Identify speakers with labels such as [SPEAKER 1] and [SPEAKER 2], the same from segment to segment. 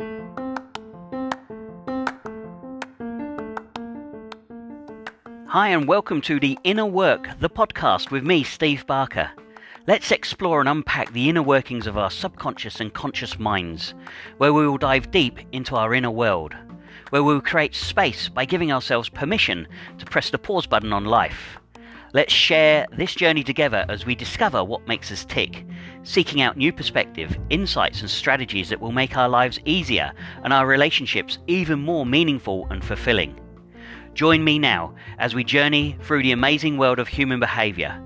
[SPEAKER 1] Hi, and welcome to The Inner Work, the podcast with me, Steve Barker. Let's explore and unpack the inner workings of our subconscious and conscious minds, where we will dive deep into our inner world, where we will create space by giving ourselves permission to press the pause button on life. Let's share this journey together as we discover what makes us tick, seeking out new perspective, insights, and strategies that will make our lives easier and our relationships even more meaningful and fulfilling. Join me now as we journey through the amazing world of human behavior.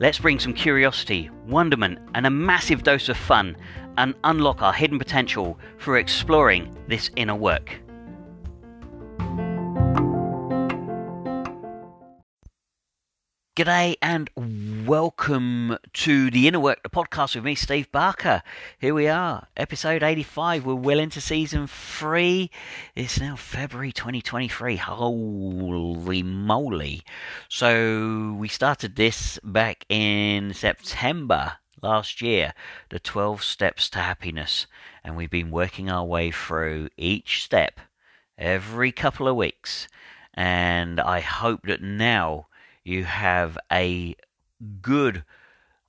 [SPEAKER 1] Let's bring some curiosity, wonderment, and a massive dose of fun and unlock our hidden potential through exploring this inner work. G'day and welcome to the Inner Work, the podcast with me, Steve Barker. Here we are, episode 85. We're well into season three. It's now February 2023. Holy moly. So, we started this back in September last year, the 12 steps to happiness. And we've been working our way through each step every couple of weeks. And I hope that now you have a good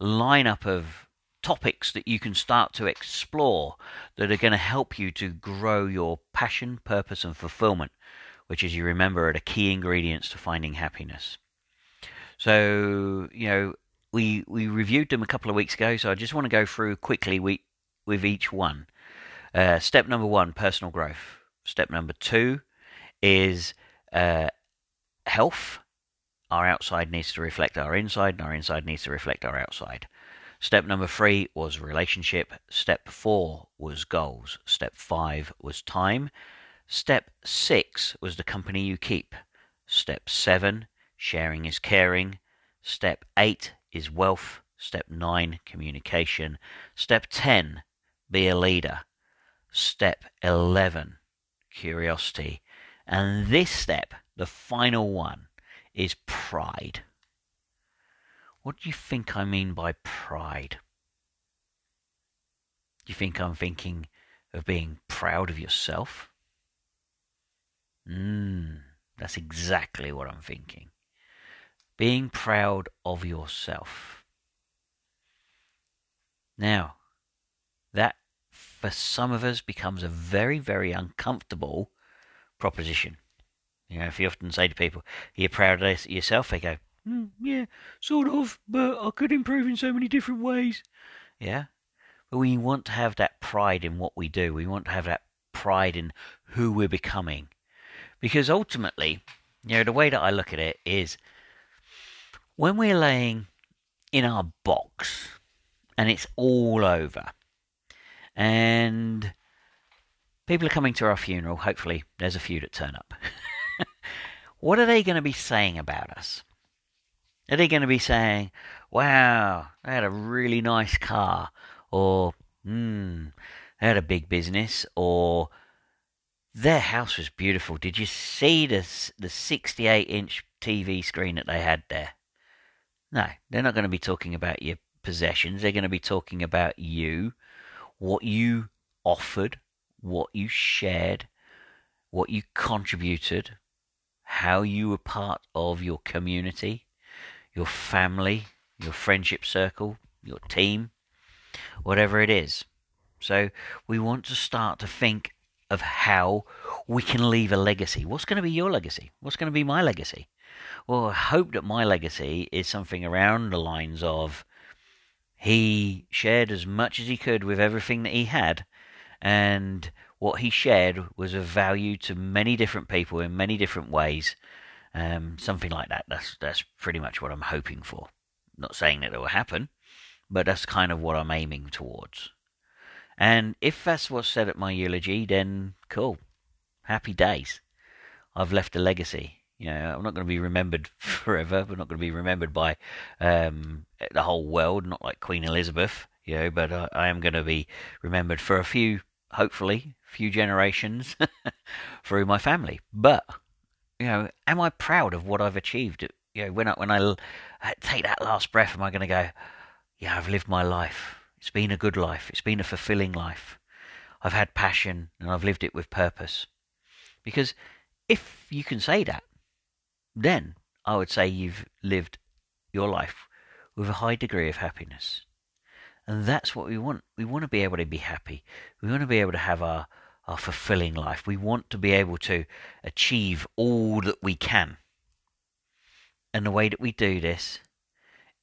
[SPEAKER 1] lineup of topics that you can start to explore that are going to help you to grow your passion, purpose, and fulfillment, which, as you remember, are the key ingredients to finding happiness. So, you know, we we reviewed them a couple of weeks ago, so I just want to go through quickly we, with each one. Uh, step number one, personal growth. Step number two is uh, health our outside needs to reflect our inside, and our inside needs to reflect our outside. Step number three was relationship. Step four was goals. Step five was time. Step six was the company you keep. Step seven, sharing is caring. Step eight is wealth. Step nine, communication. Step 10, be a leader. Step 11, curiosity. And this step, the final one, is pride. What do you think I mean by pride? Do you think I'm thinking of being proud of yourself? Mmm, that's exactly what I'm thinking. Being proud of yourself. Now, that for some of us becomes a very, very uncomfortable proposition. You know, if you often say to people, "Are you proud of yourself?" They go, mm, "Yeah, sort of, but I could improve in so many different ways." Yeah, but we want to have that pride in what we do. We want to have that pride in who we're becoming, because ultimately, you know, the way that I look at it is when we're laying in our box and it's all over, and people are coming to our funeral. Hopefully, there's a few that turn up. what are they going to be saying about us? Are they going to be saying, wow, they had a really nice car, or, hmm, they had a big business, or their house was beautiful. Did you see the, the 68 inch TV screen that they had there? No, they're not going to be talking about your possessions. They're going to be talking about you, what you offered, what you shared, what you contributed, how you were part of your community, your family, your friendship circle, your team, whatever it is. So we want to start to think of how we can leave a legacy. What's going to be your legacy? What's going to be my legacy? Well, I hope that my legacy is something around the lines of he shared as much as he could with everything that he had, and what he shared was of value to many different people in many different ways. Um, something like that. That's that's pretty much what I'm hoping for. Not saying that it will happen, but that's kind of what I'm aiming towards. And if that's what's said at my eulogy, then cool. Happy days. I've left a legacy. You know, I'm not going to be remembered forever. We're not going to be remembered by um, the whole world, not like Queen Elizabeth. You know, but I, I am going to be remembered for a few, hopefully, few generations through my family. But you know, am I proud of what I've achieved? You know, when I when I uh, take that last breath, am I going to go, yeah, I've lived my life. It's been a good life. It's been a fulfilling life. I've had passion and I've lived it with purpose. Because if you can say that, then I would say you've lived your life with a high degree of happiness. And that's what we want. We want to be able to be happy. We want to be able to have our, our fulfilling life. We want to be able to achieve all that we can. And the way that we do this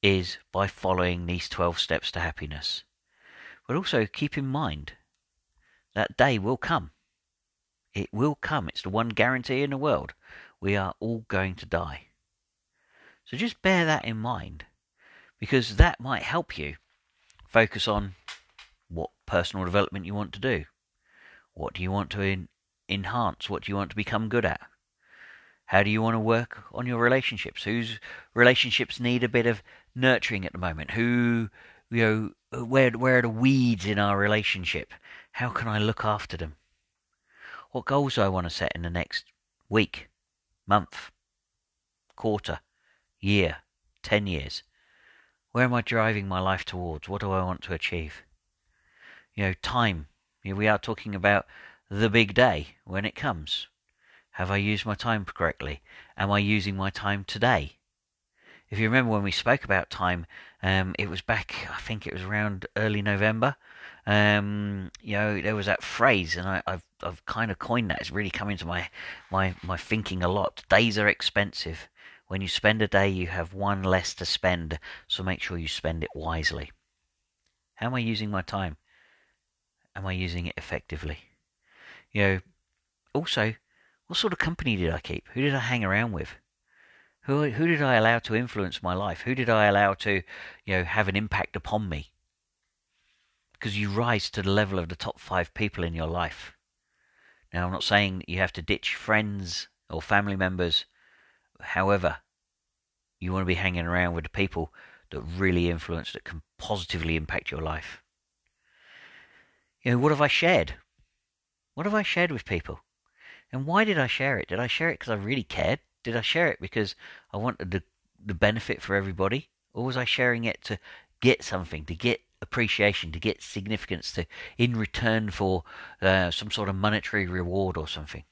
[SPEAKER 1] is by following these 12 steps to happiness. But also keep in mind that day will come. It will come. It's the one guarantee in the world. We are all going to die. So just bear that in mind because that might help you focus on what personal development you want to do. What do you want to enhance? What do you want to become good at? How do you want to work on your relationships? Whose relationships need a bit of nurturing at the moment? Who, you know, where where are the weeds in our relationship? How can I look after them? What goals do I want to set in the next week, month, quarter, year, ten years? Where am I driving my life towards? What do I want to achieve? You know, time. We are talking about the big day when it comes. Have I used my time correctly? Am I using my time today? If you remember when we spoke about time, um, it was back, I think it was around early November. Um, you know, there was that phrase, and I, have I've kind of coined that. It's really come into my, my, my thinking a lot. Days are expensive. When you spend a day, you have one less to spend, so make sure you spend it wisely. How am I using my time? Am I using it effectively? You know, also, what sort of company did I keep? Who did I hang around with? Who who did I allow to influence my life? Who did I allow to, you know, have an impact upon me? Because you rise to the level of the top five people in your life. Now, I'm not saying you have to ditch friends or family members. However, you want to be hanging around with the people that really influence, that can positively impact your life. You know, what have I shared? What have I shared with people? And why did I share it? Did I share it because I really cared? Did I share it because I wanted the, the benefit for everybody? Or was I sharing it to get something, to get appreciation, to get significance, to in return for uh, some sort of monetary reward or something?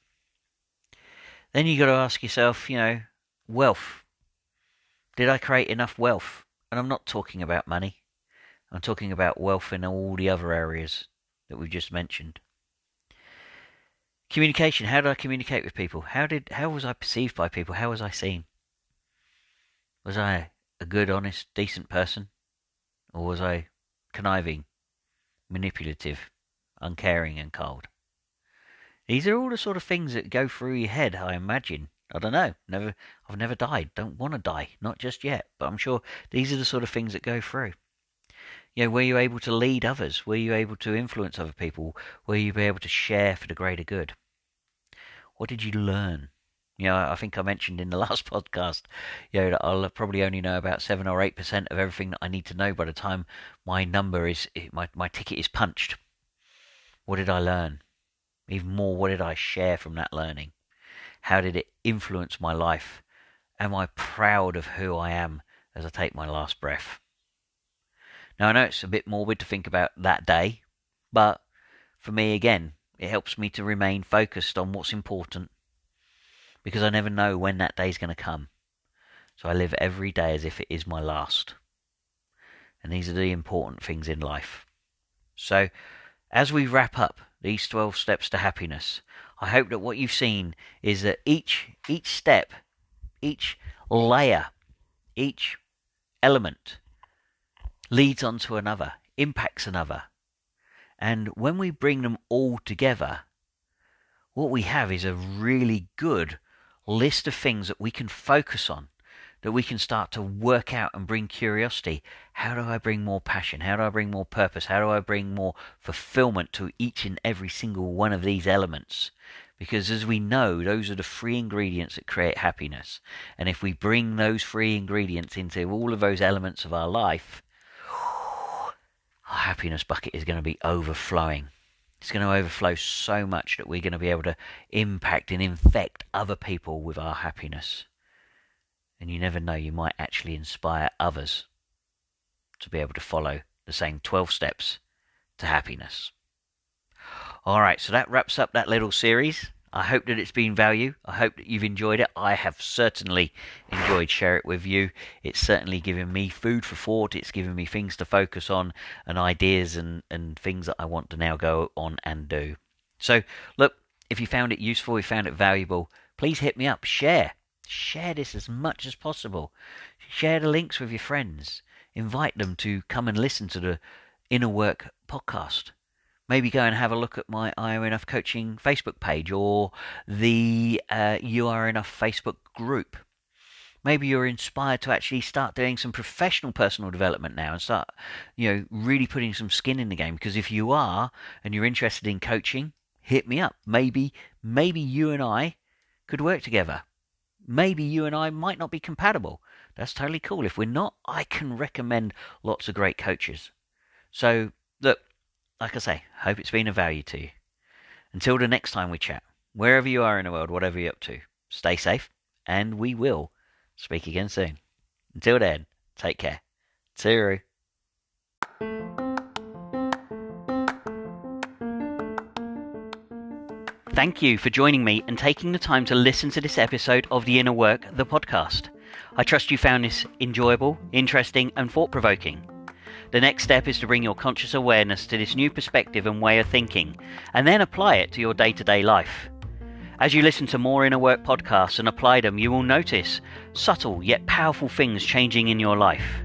[SPEAKER 1] Then you got to ask yourself, you know, wealth. Did I create enough wealth? And I'm not talking about money. I'm talking about wealth in all the other areas that we've just mentioned. Communication. How did I communicate with people? How did how was I perceived by people? How was I seen? Was I a good, honest, decent person? Or was I conniving, manipulative, uncaring and cold? These are all the sort of things that go through your head, I imagine. I don't know. Never I've never died. Don't want to die. Not just yet. But I'm sure these are the sort of things that go through. You know, were you able to lead others? Were you able to influence other people? Were you able to share for the greater good? What did you learn? You know, I think I mentioned in the last podcast, you know, that I'll probably only know about seven or eight percent of everything that I need to know by the time my number is my my ticket is punched. What did I learn? Even more, what did I share from that learning? How did it influence my life? Am I proud of who I am as I take my last breath? Now, I know it's a bit morbid to think about that day, but for me, again, it helps me to remain focused on what's important because I never know when that day is going to come. So I live every day as if it is my last. And these are the important things in life. So, as we wrap up these 12 steps to happiness, I hope that what you've seen is that each each step, each layer, each element leads on to another, impacts another. And when we bring them all together, what we have is a really good list of things that we can focus on, that we can start to work out and bring curiosity. How do I bring more passion? How do I bring more purpose? How do I bring more fulfillment to each and every single one of these elements? Because as we know, those are the three ingredients that create happiness. And if we bring those three ingredients into all of those elements of our life, our happiness bucket is going to be overflowing. It's going to overflow so much that we're going to be able to impact and infect other people with our happiness. And you never know, you might actually inspire others to be able to follow the same 12 steps to happiness. All right, so that wraps up that little series. I hope that it's been value. I hope that you've enjoyed it. I have certainly enjoyed share it with you. It's certainly given me food for thought. It's given me things to focus on and ideas and, and things that I want to now go on and do. So, look, if you found it useful, if you found it valuable, please hit me up. Share. Share this as much as possible. Share the links with your friends. Invite them to come and listen to the Inner Work podcast maybe go and have a look at my I Am Enough Coaching Facebook page or the uh, You Are Enough Facebook group. Maybe you're inspired to actually start doing some professional personal development now and start, you know, really putting some skin in the game. Because if you are and you're interested in coaching, hit me up. Maybe, maybe you and I could work together. Maybe you and I might not be compatible. That's totally cool. If we're not, I can recommend lots of great coaches. So, look, like I say, hope it's been of value to you. Until the next time we chat, wherever you are in the world, whatever you're up to, stay safe, and we will speak again soon. Until then, take care. Tooroo. Thank you for joining me and taking the time to listen to this episode of The Inner Work, the podcast. I trust you found this enjoyable, interesting, and thought provoking. The next step is to bring your conscious awareness to this new perspective and way of thinking, and then apply it to your day to day life. As you listen to more inner work podcasts and apply them, you will notice subtle yet powerful things changing in your life.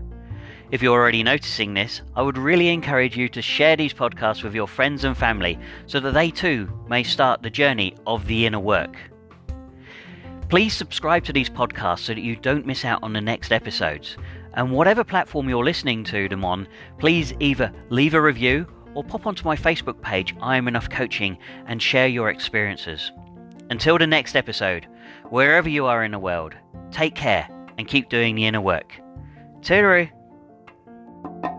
[SPEAKER 1] If you're already noticing this, I would really encourage you to share these podcasts with your friends and family so that they too may start the journey of the inner work. Please subscribe to these podcasts so that you don't miss out on the next episodes. And whatever platform you're listening to them on, please either leave a review or pop onto my Facebook page, I Am Enough Coaching, and share your experiences. Until the next episode, wherever you are in the world, take care and keep doing the inner work. Toodaloo! Thank you.